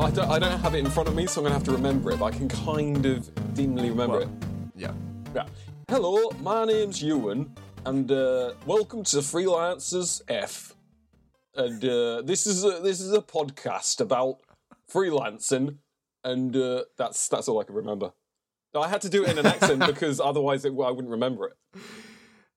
Well, I don't, I don't have it in front of me, so I'm going to have to remember it, but I can kind of dimly remember Well- it. Yeah. Yeah. Hello, my name's Ewan, and uh, welcome to Freelancers F. And uh, this is a, this is a podcast about freelancing, and uh, that's that's all I can remember. I had to do it in an accent because otherwise it, I wouldn't remember it.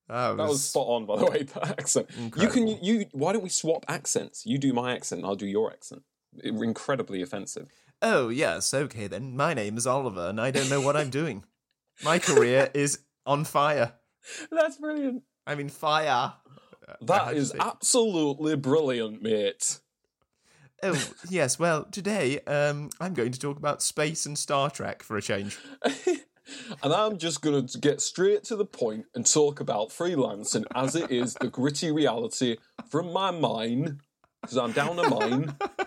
That That was spot on, by the way. That accent. You can you. Why don't we swap accents? You do my accent, I'll do your accent. Incredibly offensive. Oh, yes, okay then. My name is Oliver, and I don't know what I'm doing. My career is on fire. That's brilliant. I mean, fire. I That is absolutely brilliant, mate. Oh, yes, well, today um, I'm going to talk about space and Star Trek for a change. and I'm just going to get straight to the point and talk about freelancing as it is the gritty reality from my mine, because I'm down a mine.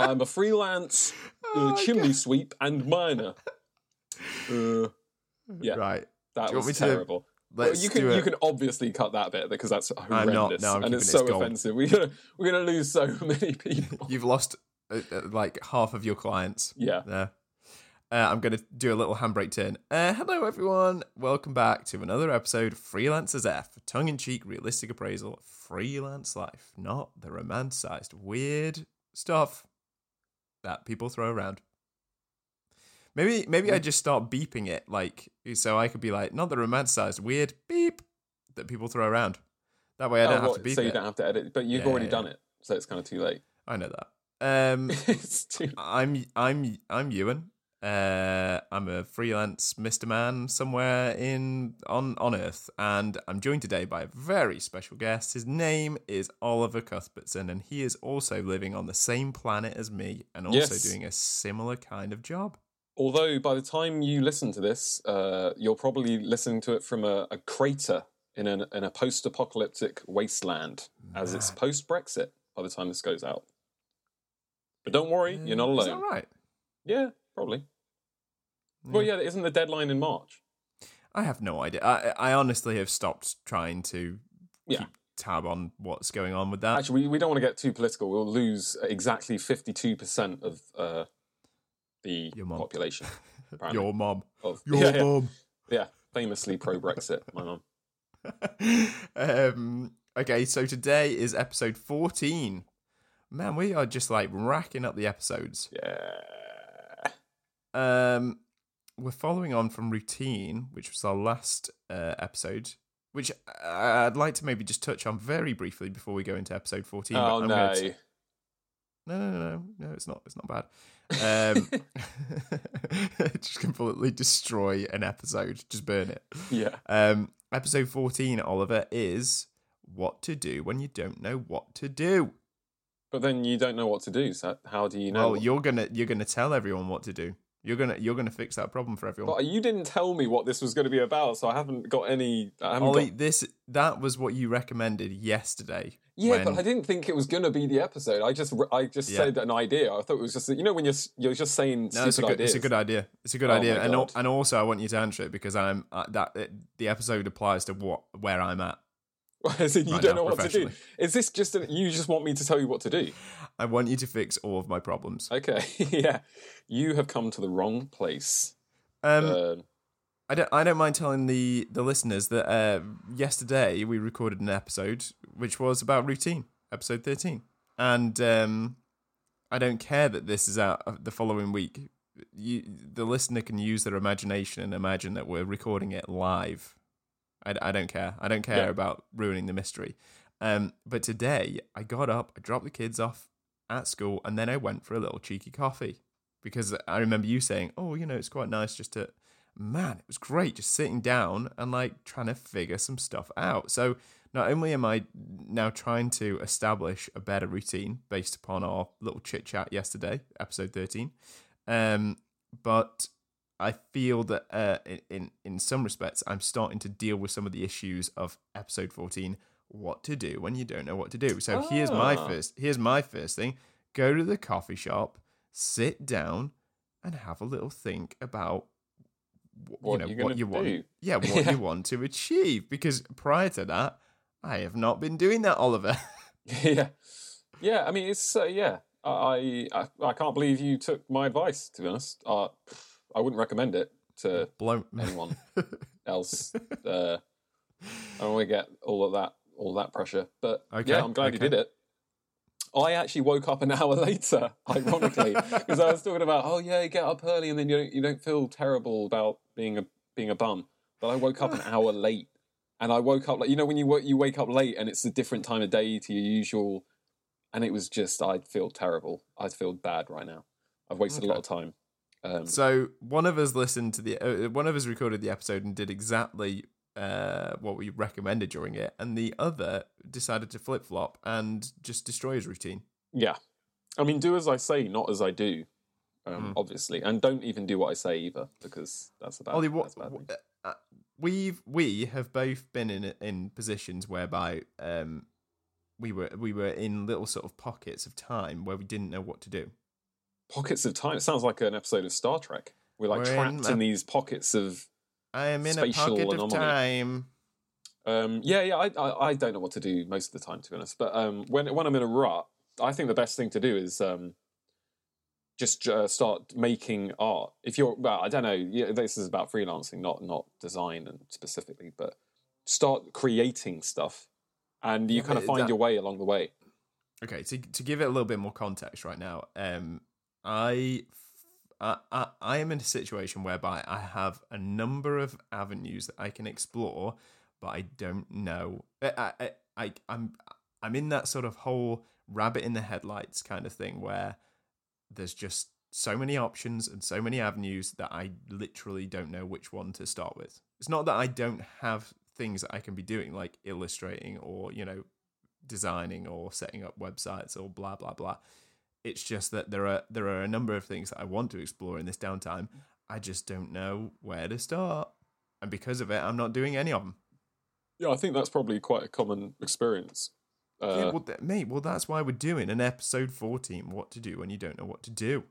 I'm a freelance Oh uh, chimney sweep and miner. Uh, yeah, Right. that was terrible. Well, you can you can obviously cut that bit because that's not. horrendous No, I'm and it's so gold. offensive. We're gonna we're gonna lose so many people. You've lost uh, uh, like half of your clients. Yeah. there. Uh, I'm going to do a little handbrake turn. Uh, hello, everyone. Welcome back to another episode of Freelancers F, tongue in cheek, realistic appraisal of freelance life, not the romanticized, weird stuff that people throw around. Maybe, maybe I just start beeping it, like so I could be like, not the romanticized, weird beep that people throw around. That way I Oh, don't have what, to beep so you it. don't have to edit, but you've Yeah, already yeah, done it, so it's kind of too late. I know that. Um, it's too. I'm I'm I'm Ewan. Uh, I'm a freelance Mr. Man somewhere in on on Earth, and I'm joined today by a very special guest. His name is Oliver Cuthbertson, and he is also living on the same planet as me, and also Yes. doing a similar kind of job. Although by the time you listen to this, uh, you're probably listening to it from a, a crater in, an, in a post-apocalyptic wasteland, as it's post-Brexit by the time this goes out. But don't worry, you're not Uh, alone. Is that right? Yeah, probably. Well, yeah, isn't the deadline in March? I have no idea. I I honestly have stopped trying to Yeah. keep tab on what's going on with that. Actually, we, we don't want to get too political. We'll lose exactly 52% of uh, the Your mum. population. apparently. Your mom. Of- Your yeah, yeah, mom. yeah, famously pro-Brexit, my mom. um, okay, so today is episode 14. Man, we are just like racking up the episodes. Yeah. Um, we're following on from routine, which was our last uh, episode, which I- I'd like to maybe just touch on very briefly before we go into episode 14. but Oh, I'm no. t- no, no, no, no, no, it's not. It's not bad. Um, just completely destroy an episode. Just burn it. yeah. Um, episode 14, Oliver, is what to do when you don't know what to do. But then you don't know what to do. So how do you know? well, you're gonna you're gonna tell everyone what to do. You're gonna you're gonna fix that problem for everyone. but you didn't tell me what this was going to be about, so I haven't got any. I haven't Ollie, got... this that was what you recommended yesterday. Yeah, when- but I didn't think it was going to be the episode. I just, I just Yeah. said an idea. I thought it was just, you know, when you're, you're just saying No, it's a good ideas. it's a good idea. It's a good Oh idea, and and also I want you to answer it because I'm uh, that it, the episode applies to what where I'm at. As in, you Right don't now, know what to do. Is this just? An, you just want me to tell you what to do? I want you to fix all of my problems. Okay, yeah. You have come to the wrong place. Um, Uh, I don't. I don't mind telling the the listeners that uh, yesterday we recorded an episode which was about routine, episode thirteen, and um, I don't care that this is out the following week. You, the listener can use their imagination and imagine that we're recording it live. I, I don't care. I don't care Yeah. about ruining the mystery. Um, but today I got up, I dropped the kids off at school, and then I went for a little cheeky coffee because I remember you saying, "Oh, you know, it's quite nice just to." Man, it was great just sitting down and like trying to figure some stuff out. So not only am I now trying to establish a better routine based upon our little chit chat yesterday, episode thirteen, um, but I feel that uh, in in some respects I'm starting to deal with some of the issues of episode fourteen. What to do when you don't know what to do. So here's my Ah. first. Here's my first thing. Go to the coffee shop, sit down, and have a little think about What you know what you want. Yeah, what you want to achieve. Because prior to that, I have not been doing that, Oliver. yeah, yeah. I mean, it's uh, yeah. I, I I can't believe you took my advice. To be honest, uh, I wouldn't recommend it to Blow anyone else. Uh, I don't want to get all of that all of that pressure, but Okay, yeah, I'm glad you did it. I actually woke up an hour later, ironically, because I was talking about, oh yeah, you get up early and then you don't you don't feel terrible about being a being a bum. But I woke up an hour late, and I woke up like you know when you wo- you wake up late and it's a different time of day to your usual, and it was just I'd feel terrible. I'd feel bad right now. I've wasted a lot of time. Um, So one of us listened to the uh, one of us recorded the episode and did exactly uh, what we recommended during it, and the other decided to flip flop and just destroy his routine. Yeah. I mean, do as I say, not as I do, um, Mm. obviously. And don't even do what I say either, because that's a bad, Ollie, what, that's a bad thing. uh, we've we have both been in in positions whereby um, we were we were in little sort of pockets of time where we didn't know what to do. Pockets of time. It sounds like an episode of Star Trek. We're like We're in trapped a- in these pockets of. I am in a Spatial pocket of time. Um, yeah, yeah, I, I, I don't know what to do most of the time, to be honest. But um, when, when I'm in a rut, I think the best thing to do is um, just uh, start making art. If you're, well, I don't know, yeah, this is about freelancing, not not design and specifically, but start creating stuff, and you Yeah, kind of find that- your way along the way. Okay, to to give it a little bit more context right now, um, I, I I I am in a situation whereby I have a number of avenues that I can explore, but I don't know. I I, I I'm I'm in that sort of whole rabbit in the headlights kind of thing where there's just so many options and so many avenues that I literally don't know which one to start with. It's not that I don't have things that I can be doing like illustrating or you know designing or setting up websites or blah blah blah. It's just that there are there are a number of things that I want to explore in this downtime. I just don't know where to start, and because of it, I'm not doing any of them. Yeah, I think that's probably quite a common experience. Uh, yeah, well, th- mate, well, that's why we're doing an episode 14. What to do when you don't know what to do.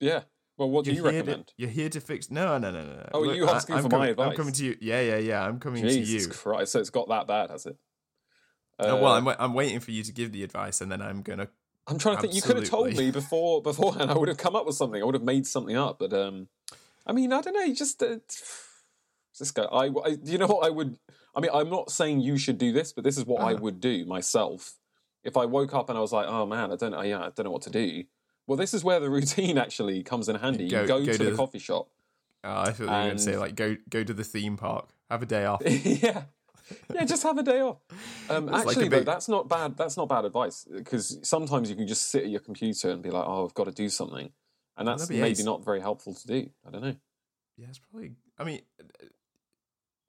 yeah. Well, what do you You're recommend? To, you're here to fix. No, no, no, no. no. Oh, are you I- asking I'm for my coming, I'm coming to you. Yeah, yeah, yeah. I'm coming to you. Jesus. Christ! So it's got that bad, has it? No, Uh, well, I'm, I'm waiting for you to give the advice, and then I'm gonna. I'm trying to think. You could have told me before beforehand. I would have come up with something. I would have made something up. But um, I mean, I don't know. You just uh, this guy. I, I. You know what I would. I mean, I'm not saying you should do this, but this is what I Uh-huh. would do myself. If I woke up and I was like, "Oh man, I don't know. Yeah, I don't know what to do." Well, this is where the routine actually comes in handy. You Go- go, go to, to the the- coffee shop. Oh, I thought you were going to say like go go to the theme park, have a day off. yeah, yeah, just have a day off. Um, It's like a actually, though, big- that's not bad. That's not bad advice because sometimes you can just sit at your computer and be like, "Oh, I've got to do something," and that's that'd maybe ace. not very helpful to do. I don't know. Yeah, it's probably. I mean,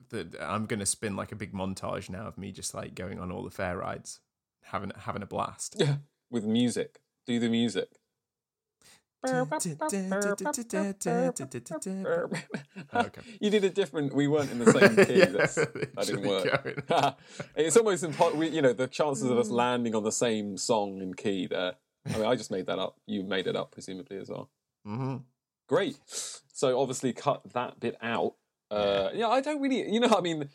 the, I'm going to spin like a big montage now of me just like going on all the fair rides, having having a blast. Yeah, with music, do the music. Okay. You did a different. We weren't in the same key. Yeah, that didn't work. it's almost impossible. You know, the chances of us landing on the same song and key there. I mean, I just made that up. You made it up, presumably as well. Mhm. Great. So obviously, cut that bit out. Uh, yeah, I don't really. You know, I mean,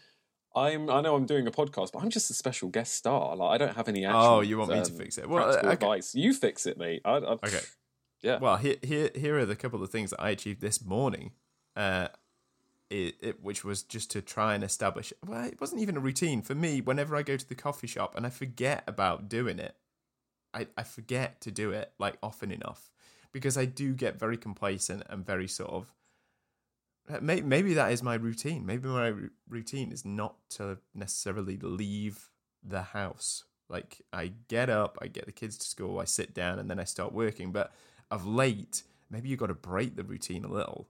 I'm. I know I'm doing a podcast, but I'm just a special guest star. Like, I don't have any. Actual, Oh, you want me to um, fix it? Well, practical okay. advice. You fix it, mate. I, I, Okay. Yeah. Well, here, here, here are the couple of things that I achieved this morning, uh, it, it, which was just to try and establish. Well, it wasn't even a routine for me. Whenever I go to the coffee shop and I forget about doing it, I, I forget to do it like often enough because I do get very complacent and very sort of. Maybe, maybe that is my routine. Maybe my r- routine is not to necessarily leave the house. Like I get up, I get the kids to school, I sit down, and then I start working. But of late, maybe you've got to break the routine a little.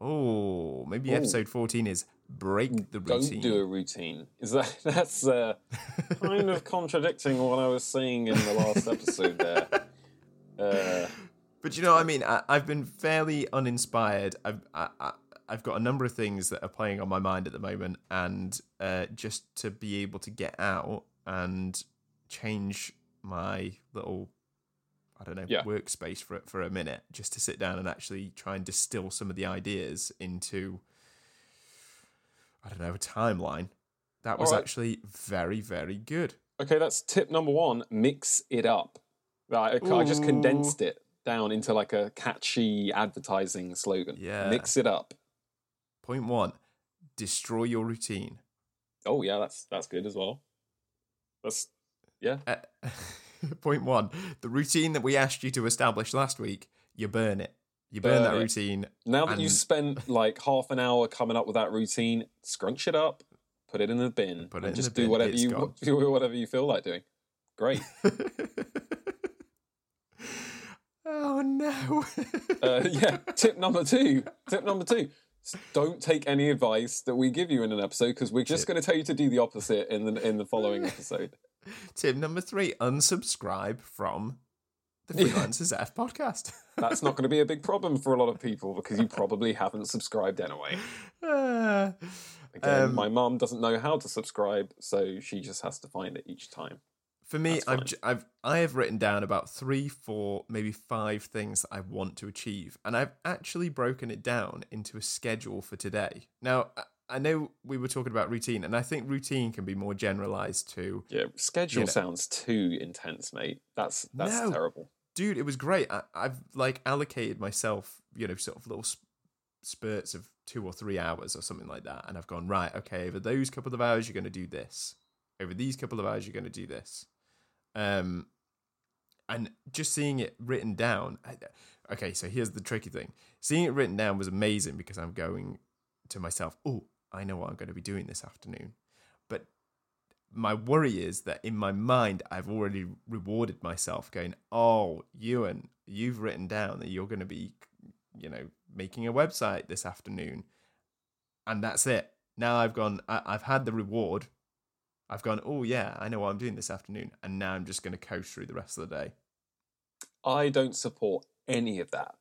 Oh, maybe Ooh. episode fourteen is break the routine. don't do a routine. Is that that's uh, kind of contradicting what I was saying in the last episode there? Uh, But you know, what I mean, I, I've been fairly uninspired. I've I, I, I've got a number of things that are playing on my mind at the moment, and uh, just to be able to get out and change my little, I don't know, Yeah. workspace for for a minute, just to sit down and actually try and distill some of the ideas into, I don't know, a timeline. That was Alright. actually very very good. okay, that's tip number one. Mix it up. I, I just condensed it down into like a catchy advertising slogan. Yeah. Mix it up. Point one: destroy your routine. Oh yeah, that's that's good as well. That's yeah. Uh, point one: the routine that we asked you to establish last week, you burn it. You burn, Burn that it. routine. Now that And- you've spent like half an hour coming up with that routine, scrunch it up, put it in the bin, Put it and just do bin. whatever you gone. do whatever you feel like doing. Great. oh no! Uh, yeah. Tip number two. Tip number two. Don't take any advice that we give you in an episode because we're just going to tell you to do the opposite in the in the following episode. Tip number three: unsubscribe from the. Freelancers F podcast. That's not going to be a big problem for a lot of people because you probably haven't subscribed anyway. Ah. Again, Um, my mum doesn't know how to subscribe, so she just has to find it each time. For me, I've, I've I have written down about three, four, maybe five things that I want to achieve, and I've actually broken it down into a schedule for today. Now, I- know we were talking about routine, and I think routine can be more generalized to, Yeah, schedule You know. sounds too intense, mate. That's that's No. terrible. dude. It was great. I, I've like allocated myself, you know, sort of little sp- spurts of two or three hours or something like that, and I've gone right. Okay, over those couple of hours, you're going to do this. Over these couple of hours, you're going to do this. Um, and just seeing it written down. I, okay, so here's the tricky thing: seeing it written down was amazing because I'm going to myself. Oh, I know what I'm going to be doing this afternoon, but my worry is that in my mind I've already rewarded myself, going, "Oh, Ewan, you've written down that you're going to be, you know, making a website this afternoon," and that's it. Now I've gone. I, I've had the reward. I've gone. Oh yeah, I know what I'm doing this afternoon, and now I'm just going to coast through the rest of the day. I don't support any of that.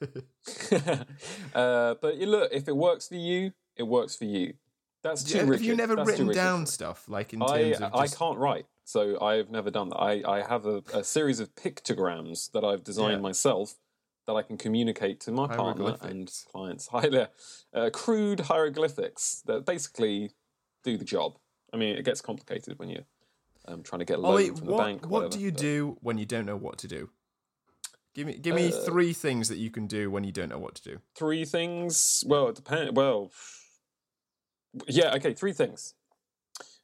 uh, but you look, if it works for you, it works for you. That's too Have you never That's written down stuff like in I terms of I can't write, so I've never done that. I, I have a, a series of pictograms that I've designed Yeah. myself that I can communicate to my partner and clients. Hi there, uh, crude hieroglyphics that basically do the job. I mean, it gets complicated when you're um, trying to get a loan Oh wait, from the what bank. or what whatever, do you but- do when you don't know what to do? Give me give me Uh, three things that you can do when you don't know what to do. three things. Well, it depends. Well, yeah, okay, three things.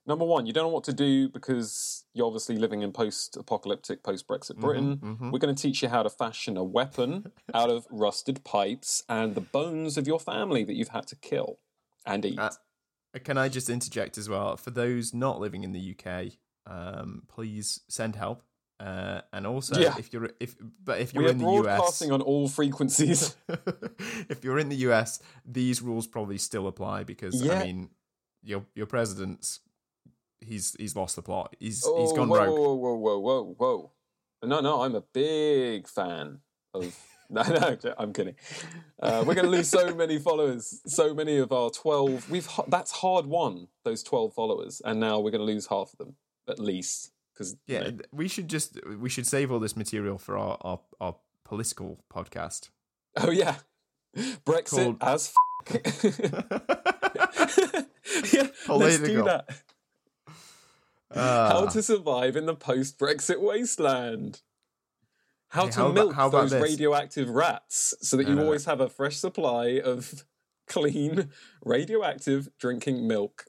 Number one, you don't know what to do because you're obviously living in post-apocalyptic, post-Brexit Britain. mhm. We're going to teach you how to fashion a weapon out of rusted pipes and the bones of your family that you've had to kill and eat. Uh, Can I just interject as well? For those not living in the UK, um, please send help. Uh, and also, Yeah. if you're if but if you're in the US, broadcasting on all frequencies. if you're in the US, these rules probably still apply because Yeah. I mean, your your president's he's he's lost the plot. He's oh, he's gone whoa, rogue. whoa, whoa, whoa, whoa, whoa! No, no, I'm a big fan of. No, no, I'm kidding. Uh, we're going to lose so many followers. So many of our twelve. We've that's hard won those twelve followers, and now we're going to lose half of them at least. Because Yeah, we should just we should save all this material for our our, our political podcast. Oh yeah, Brexit Called- as. F- yeah, let's do that. How Ah. to survive in the post-Brexit wasteland. How Okay, to how about- milk how those this? radioactive rats so that you no. always have a fresh supply of clean radioactive drinking milk.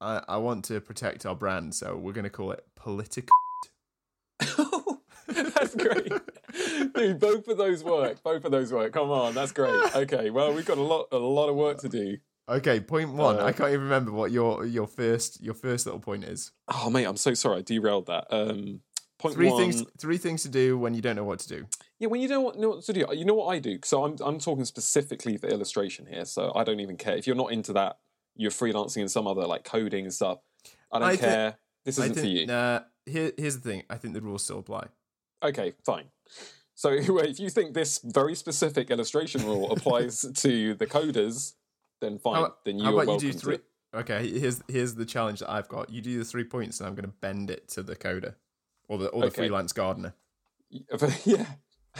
I, I want to protect our brand, so we're going to call it political. that's great. Dude, both of those work. Both of those work. Come on, that's great. Okay, well, we've got a lot a lot of work to do. Okay, point one. Uh, I can't even remember what your your first your first little point is. Oh mate, I'm so sorry. I derailed that. Um point Three one, things three things to do when you don't know what to do. Yeah, when you don't know what to do, you know what I do. So I'm I'm talking specifically for illustration here. So I don't even care if you're not into that. You're freelancing in some other like coding and stuff. I don't I care. this isn't think, for you. Nah, here, here's the thing. I think the rules still apply. Okay, fine. So if you think this very specific illustration rule applies to the coders, then fine. How, then you are you welcome do three? to. Okay, here's here's the challenge that I've got. You do the three points, and I'm going to bend it to the coder or the or the Okay. freelance gardener. Yeah,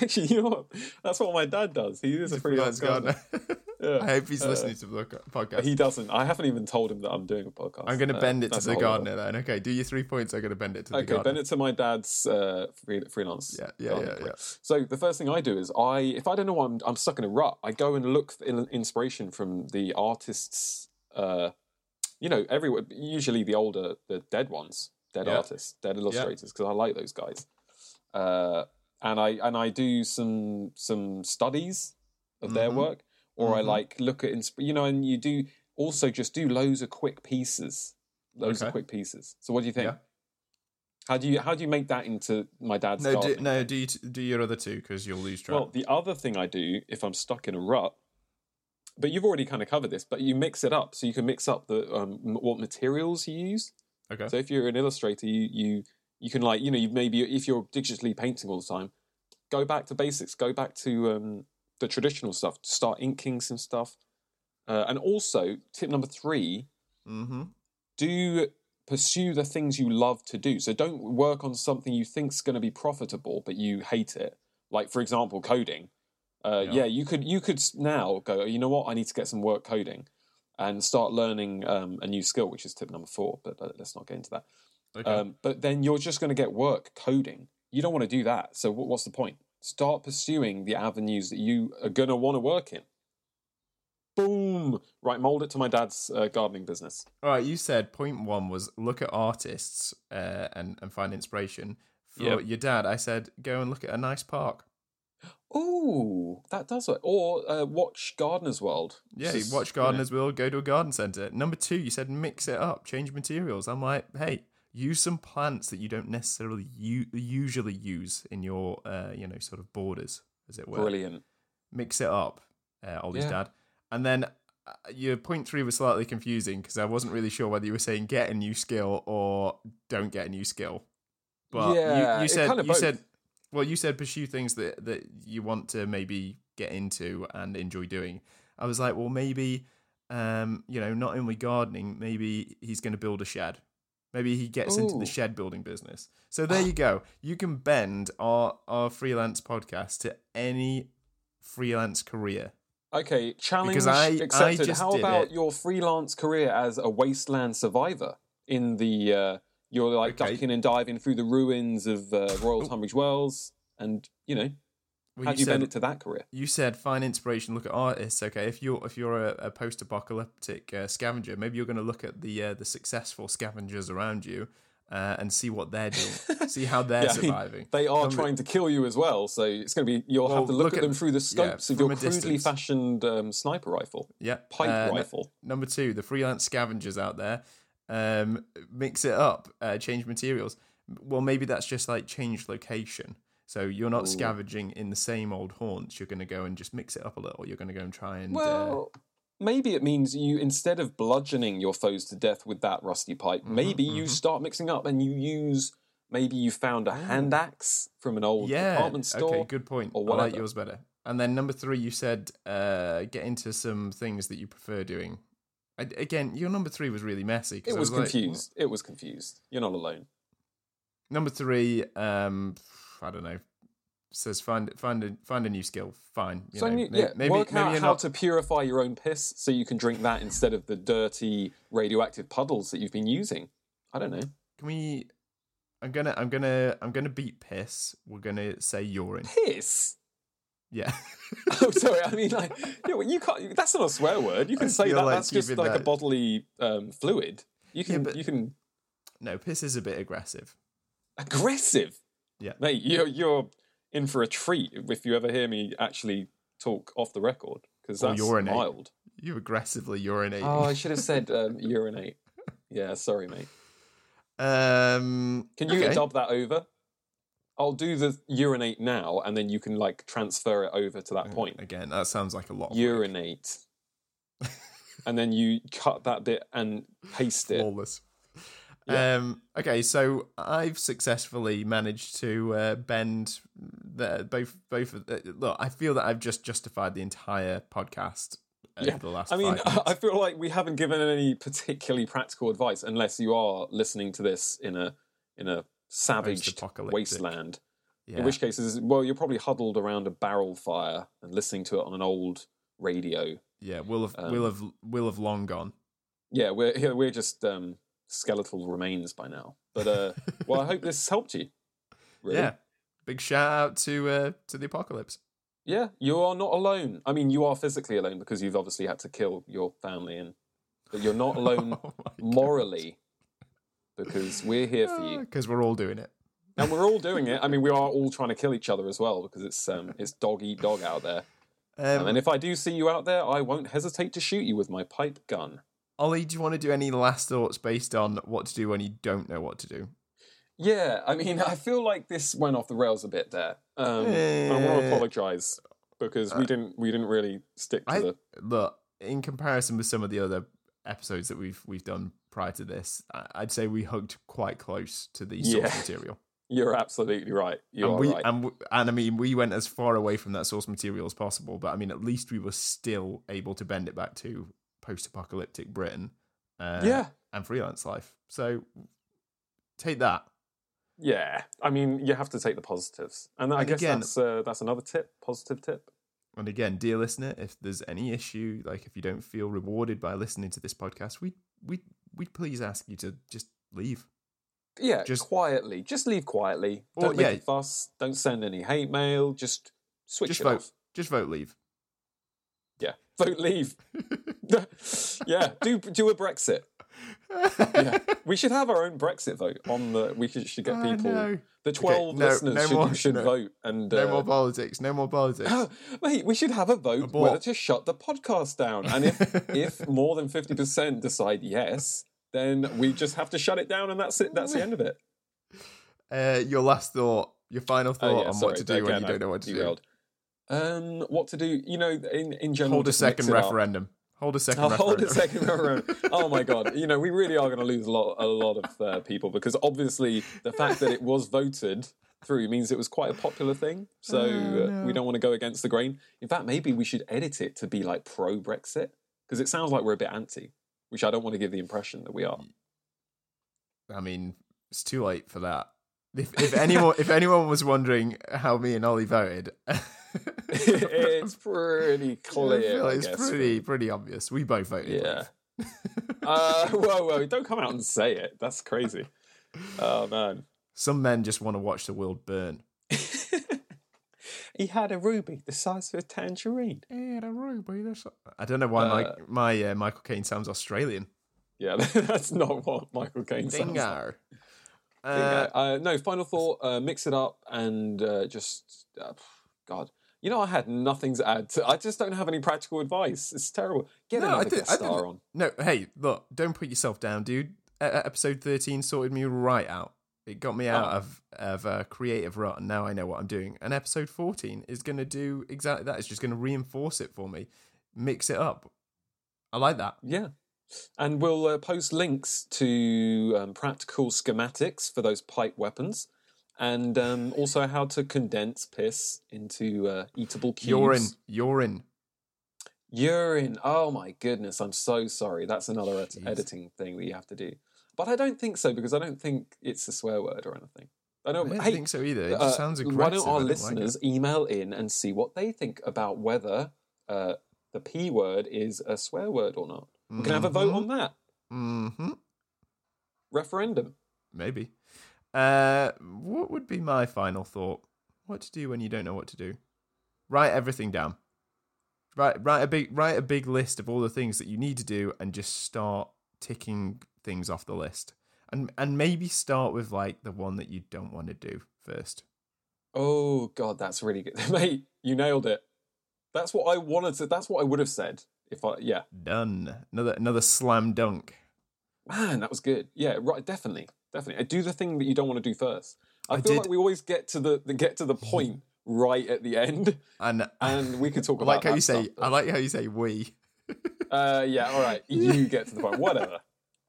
actually, you know what? That's what my dad does. He is a freelance gardener. Yeah. I hope he's Uh, listening to the podcast. He doesn't. I haven't even told him that I'm doing a podcast. I'm going to Uh, bend it to the gardener then. Okay, do your three points. I'm going to bend it to the Okay, gardener. bend it to my dad's uh, free, freelance. Yeah, yeah, yeah, yeah. So the first thing I do is I, if I don't know what I'm, I'm stuck in a rut, I go and look for in- inspiration from the artists. Uh, you know, everywhere. Usually the older, the dead ones, dead Yeah. artists, dead illustrators, because I like those guys. And I and I do some some studies of their Mhm. work, or I Mhm. like look at insp- you know, and you do also just do loads of quick pieces, loads Okay. of quick pieces. So what do you think? Yeah. How do you how do you make that into my dad's No, do, no, do you t- do your other two because you'll lose track. Well, the other thing I do if I'm stuck in a rut, but you've already kind of covered this, but you mix it up. So you can mix up the um, what materials you use. okay. So if you're an illustrator, you you you can like you know you maybe if you're digitally painting all the time, go back to basics. Go back to um, the traditional stuff. Start inking some stuff, uh, and also tip number three: mm-hmm. do pursue the things you love to do. So don't work on something you think's going to be profitable, but you hate it. Like for example, coding. Uh, Yeah. yeah. you could you could now go. You know what? I need to get some work coding, and start learning um, a new skill, which is tip number four. But uh, let's not get into that. Okay. Um, but then you're just going to get work coding. You don't want to do that. So what, what's the point? Start pursuing the avenues that you are going to want to work in. Boom! Right, mold it to my dad's uh, gardening business. All right, you said point one was look at artists uh, and and find inspiration. For Yep. your dad, I said go and look at a nice park. Ooh, that does it. Or uh, watch Gardener's World. Yeah, Just, watch Gardener's World, go to a garden centre. Number two, you said mix it up, change materials. I'm like, hey, use some plants that you don't necessarily u- usually use in your, uh, you know, sort of borders, as it were. Brilliant. Mix it up, uh, Ollie's Yeah. dad. And then uh, your point three was slightly confusing because I wasn't really sure whether you were saying get a new skill or don't get a new skill. But Yeah, you, you said kind of you both. said well, you said pursue things that that you want to maybe get into and enjoy doing. I was like, well, maybe um, you know, not only gardening, maybe he's going to build a shed. Maybe he gets into the shed building business. So there you go. You can bend our our freelance podcast to any freelance career. Okay, challenge Because I- I accepted. just How did about it. your freelance career as a wasteland survivor in the uh, you're like Okay. ducking and diving through the ruins of uh, Royal Oh. Tunbridge Wells, and you know Well, how do you said, bend it to that career? you said find inspiration, look at artists. Okay, if you're if you're a, a post-apocalyptic uh, scavenger, maybe you're going to look at the uh, the successful scavengers around you uh, and see what they're doing, see how they're Yeah, I mean, surviving. They are trying to kill you as well, so it's going to be you'll Well, have to look, look at at- them through the scopes of your crudely distance. fashioned um, sniper rifle, yeah, pipe Uh, n- rifle. Number two, the freelance scavengers out there, um, mix it up, uh, change materials. Well, maybe that's just like change location. So you're not Ooh. scavenging in the same old haunts. You're going to go and just mix it up a little. You're going to go and try and uh, Well, maybe it means you instead of bludgeoning your foes to death with that rusty pipe, Mm-hmm, maybe you start mixing up and you use. Maybe you found a hand axe from an old yeah. department store. Okay, good point. or I like yours better. And then number three, you said uh, get into some things that you prefer doing. I, again, your number three was really messy. It was like, confused. It was confused. You're not alone. Number three, um, I don't know. Says find find a find a new skill. Fine. You so know, may- yeah, maybe work maybe out how not. to purify your own piss so you can drink that instead of the dirty radioactive puddles that you've been using. I don't know. Can we? I'm gonna I'm gonna I'm gonna beat piss. We're gonna say urine. Piss. Yeah. oh, sorry. I mean, like, yeah, well, you can't. That's not a swear word. You can I say that. like that's just like a bodily um, fluid. You Yeah, can. but- You can. no, piss is a bit aggressive. Aggressive. Yeah. Mate, you're you're in for a treat if you ever hear me actually talk off the record because Or that's urinate. mild. You aggressively urinate. Oh, I should have said um, urinate. Yeah, sorry, mate. um. Can you okay. dub that over? I'll do the urinate now, and then you can like transfer it over to that point. Again, that sounds like a lot. Urinate, and then you cut that bit and paste it. Flawless. Yeah. Um, okay, so I've successfully managed to uh, bend the, both both. Of the, look, I feel that I've just justified the entire podcast over Yeah, the last. I mean. I feel like we haven't given any particularly practical advice, unless you are listening to this in a in a savage wasteland. yeah. In which cases, well, you're probably huddled around a barrel fire and listening to it on an old radio Yeah, we'll have Um, we'll have we'll have long gone. Yeah, we're yeah, we're just um, skeletal remains by now. But uh, well, I hope this helped you. Really. Yeah. Big shout out to uh to the apocalypse. Yeah, you are not alone. I mean, you are physically alone because you've obviously had to kill your family, and but you're not alone Oh morally because we're here for you, Because we're all doing it. and we're all doing it. I mean, we are all trying to kill each other as well because it's um, it's dog eat dog out there. Um, Um, and if I do see you out there, I won't hesitate to shoot you with my pipe gun. Ollie, do you want to do any last thoughts based on what to do when you don't know what to do? Yeah, I mean, I feel like this went off the rails a bit there. Um, I want to Eh. apologise because we didn't we didn't really stick to I- the Look, in comparison with some of the other episodes that we've we've done prior to this, I'd say we hugged quite close to the source Yeah. material. You're absolutely right. You and are we right. and and I mean we went as far away from that source material as possible, but I mean at least we were still able to bend it back to post-apocalyptic Britain, uh, yeah, and freelance life. So take that. yeah. I mean, you have to take the positives, and I guess again- that's uh, that's another tip, positive tip. And again, dear listener, if there's any issue, like if you don't feel rewarded by listening to this podcast, we we we'd please ask you to just leave. Yeah, Just- quietly. Just leave quietly. Don't make yeah. a fuss. Don't send any hate mail. Just switch Just vote. off. Just vote leave. Vote leave. yeah, do do a Brexit. Yeah, we should have our own Brexit vote on the. We should, should get people. no. The twelve no- listeners no should, more- should no- vote and. No uh, more politics. No more politics. Mate, we should have a vote Abort. whether to shut the podcast down, and if if more than fifty percent decide yes, then we just have to shut it down, and that's it. That's the end of it. Uh, your last thought, your final Oh, thought yeah, on sorry, what to do when you don't know what to derailed. Um, what to do? You know, in in general, Hold a second referendum. Hold a second I'll referendum. hold a second referendum. Oh my god! You know, we really are going to lose a lot, a lot of uh, people because obviously the fact that it was voted through means it was quite a popular thing. So Oh, uh, no. we don't want to go against the grain. In fact, maybe we should edit it to be like pro Brexit because it sounds like we're a bit anti, which I don't want to give the impression that we are. I mean, it's too late for that. If, if anyone if anyone was wondering how me and Ollie voted, it's pretty clear. I it's guess. pretty pretty obvious. We both voted. Yeah. Uh, whoa, whoa! Don't come out and say it. That's crazy. Oh man. Some men just want to watch the world burn. he had a ruby the size of a tangerine. Hey, a ruby. I don't know why Uh, my my uh, Michael Caine sounds Australian. Yeah, that's not what Michael Caine sounds like. Uh, Uh, uh, no, final thought. Uh, mix it up and uh, just uh, God. You know, I had nothing to add. To, I just don't have any practical advice. It's terrible. Get No, I another I star didn't- on. no, hey, look, don't put yourself down, dude. E- episode thirteen sorted me right out. It got me out Oh. of of a creative rut, and now I know what I'm doing. And episode fourteen is going to do exactly that. It's just going to reinforce it for me, mix it up. I like that. Yeah. And we'll uh, post links to um, practical schematics for those pipe weapons, and um, also how to condense piss into uh, eatable cubes. Urine, urine. Urine. Oh my goodness, I'm so sorry. That's another ed- editing thing that you have to do. But I don't think so because I don't think it's a swear word or anything. I I don't. don't hey, think so either. It uh, just sounds aggressive. why don't our like it. listeners email in and see what they think about whether uh, the p word is a swear word or not? We can have a vote on that Mm-hmm. referendum. Maybe. Uh, what would be my final thought? What to do when you don't know what to do? Write everything down. Write write a big write a big list of all the things that you need to do, and just start ticking things off the list. And and maybe start with like the one that you don't want to do first. Oh god, that's really good, mate. You nailed it. That's what I wanted to. That's what I would have said if I. Yeah, Done. Another another slam dunk. man, that was good. Yeah, right. Definitely, definitely. Do the thing that you don't want to do first. I, I feel did- like we always get to the, the get to the point right at the end, And and we could talk I about. like how you say stuff, I like how you say we. Uh, yeah, all right. You get to the point. Whatever.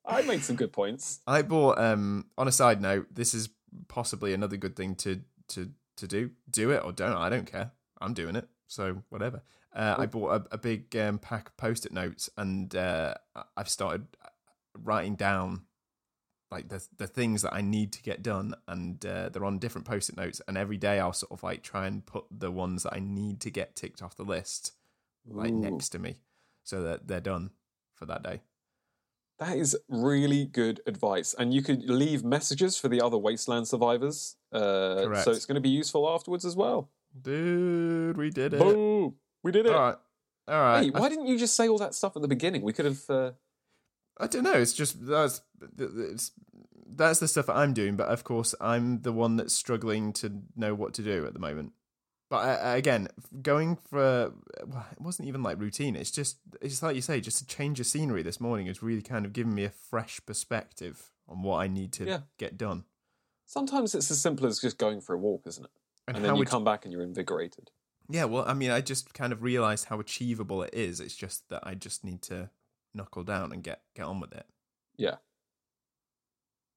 I made some good points. I bought um on a side note, this is possibly another good thing to to to do. Do it or don't. I don't care. I'm doing it. So whatever. Uh, I bought a, a big um, pack of post-it notes and uh, I've started writing down like the the things that I need to get done and uh, they're on different post-it notes and every day I'll sort of like try and put the ones that I need to get ticked off the list like Ooh. next to me. so that they're done for that day. That is really good advice. And you could leave messages for the other wasteland survivors. Uh, Correct. so it's going to be useful afterwards as well. Dude, we did it. Boom! We did it. All right. All right. Hey, why didn't you just say all that stuff at the beginning? We could have. Uh... I don't know. It's just that's it's, that's the stuff that I'm doing, but of course I'm the one that's struggling to know what to do at the moment. But uh, again, going for well, it wasn't even like routine. It's just it's like you say, just a change of scenery this morning has really kind of given me a fresh perspective on what I need to Yeah. get done. Sometimes it's as simple as just going for a walk, isn't it? And, how then you come back and you're invigorated. Yeah, well, I mean, I just kind of realized how achievable it is. It's just that I just need to knuckle down and get get on with it. Yeah,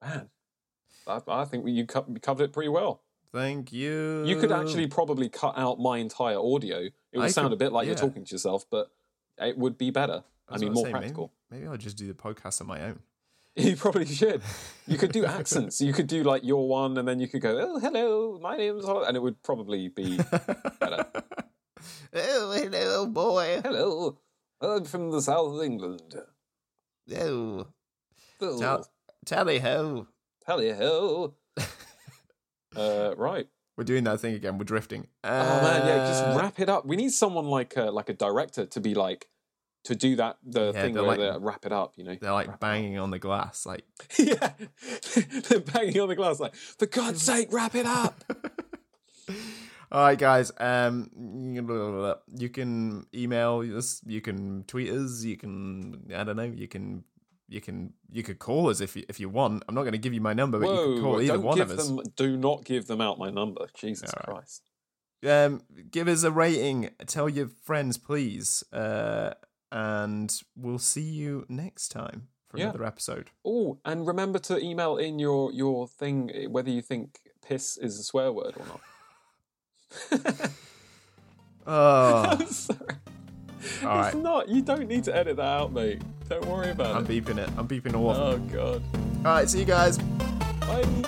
man, I, I think you covered it pretty well. Thank you. You could actually probably cut out my entire audio. It would I sound could- a bit like you're talking to yourself, but it would be better. I, mean, more practical. Maybe, maybe I'll just do the podcast on my own. You probably should. You could do accents. You could do like your one, and then you could go, "Oh, hello, my name's," Hol-" and it would probably be better. oh, hello, boy. hello, I'm from the south of England. Oh, Oh, Tell- tally ho. Tally ho. uh, right. We're doing that thing again. We're drifting. Oh man, yeah. Just Uh, wrap it up. We need someone like a, like a director to be like to do that the Yeah, thing where like- they wrap it up. You know. They're like banging on the glass, like. yeah, they're banging on the glass like, for God's sake, wrap it up. All right, guys. Um, you can email us. You can tweet us. You can. I don't know. You can. You can. You could call us if you if you want. I'm not going to give you my number, but you can call either one of us. them. Do not give them out my number. Jesus right. Christ. Um, give us a rating. Tell your friends, please. Uh, and we'll see you next time for Yeah. another episode. Oh, and remember to email in your your thing whether you think piss is a swear word or not. Oh, I'm sorry. All right. It's not. You don't need to edit that out, mate. Don't worry about it. I'm beeping it. I'm beeping all of oh, them. Oh god. All right, see you guys. Bye.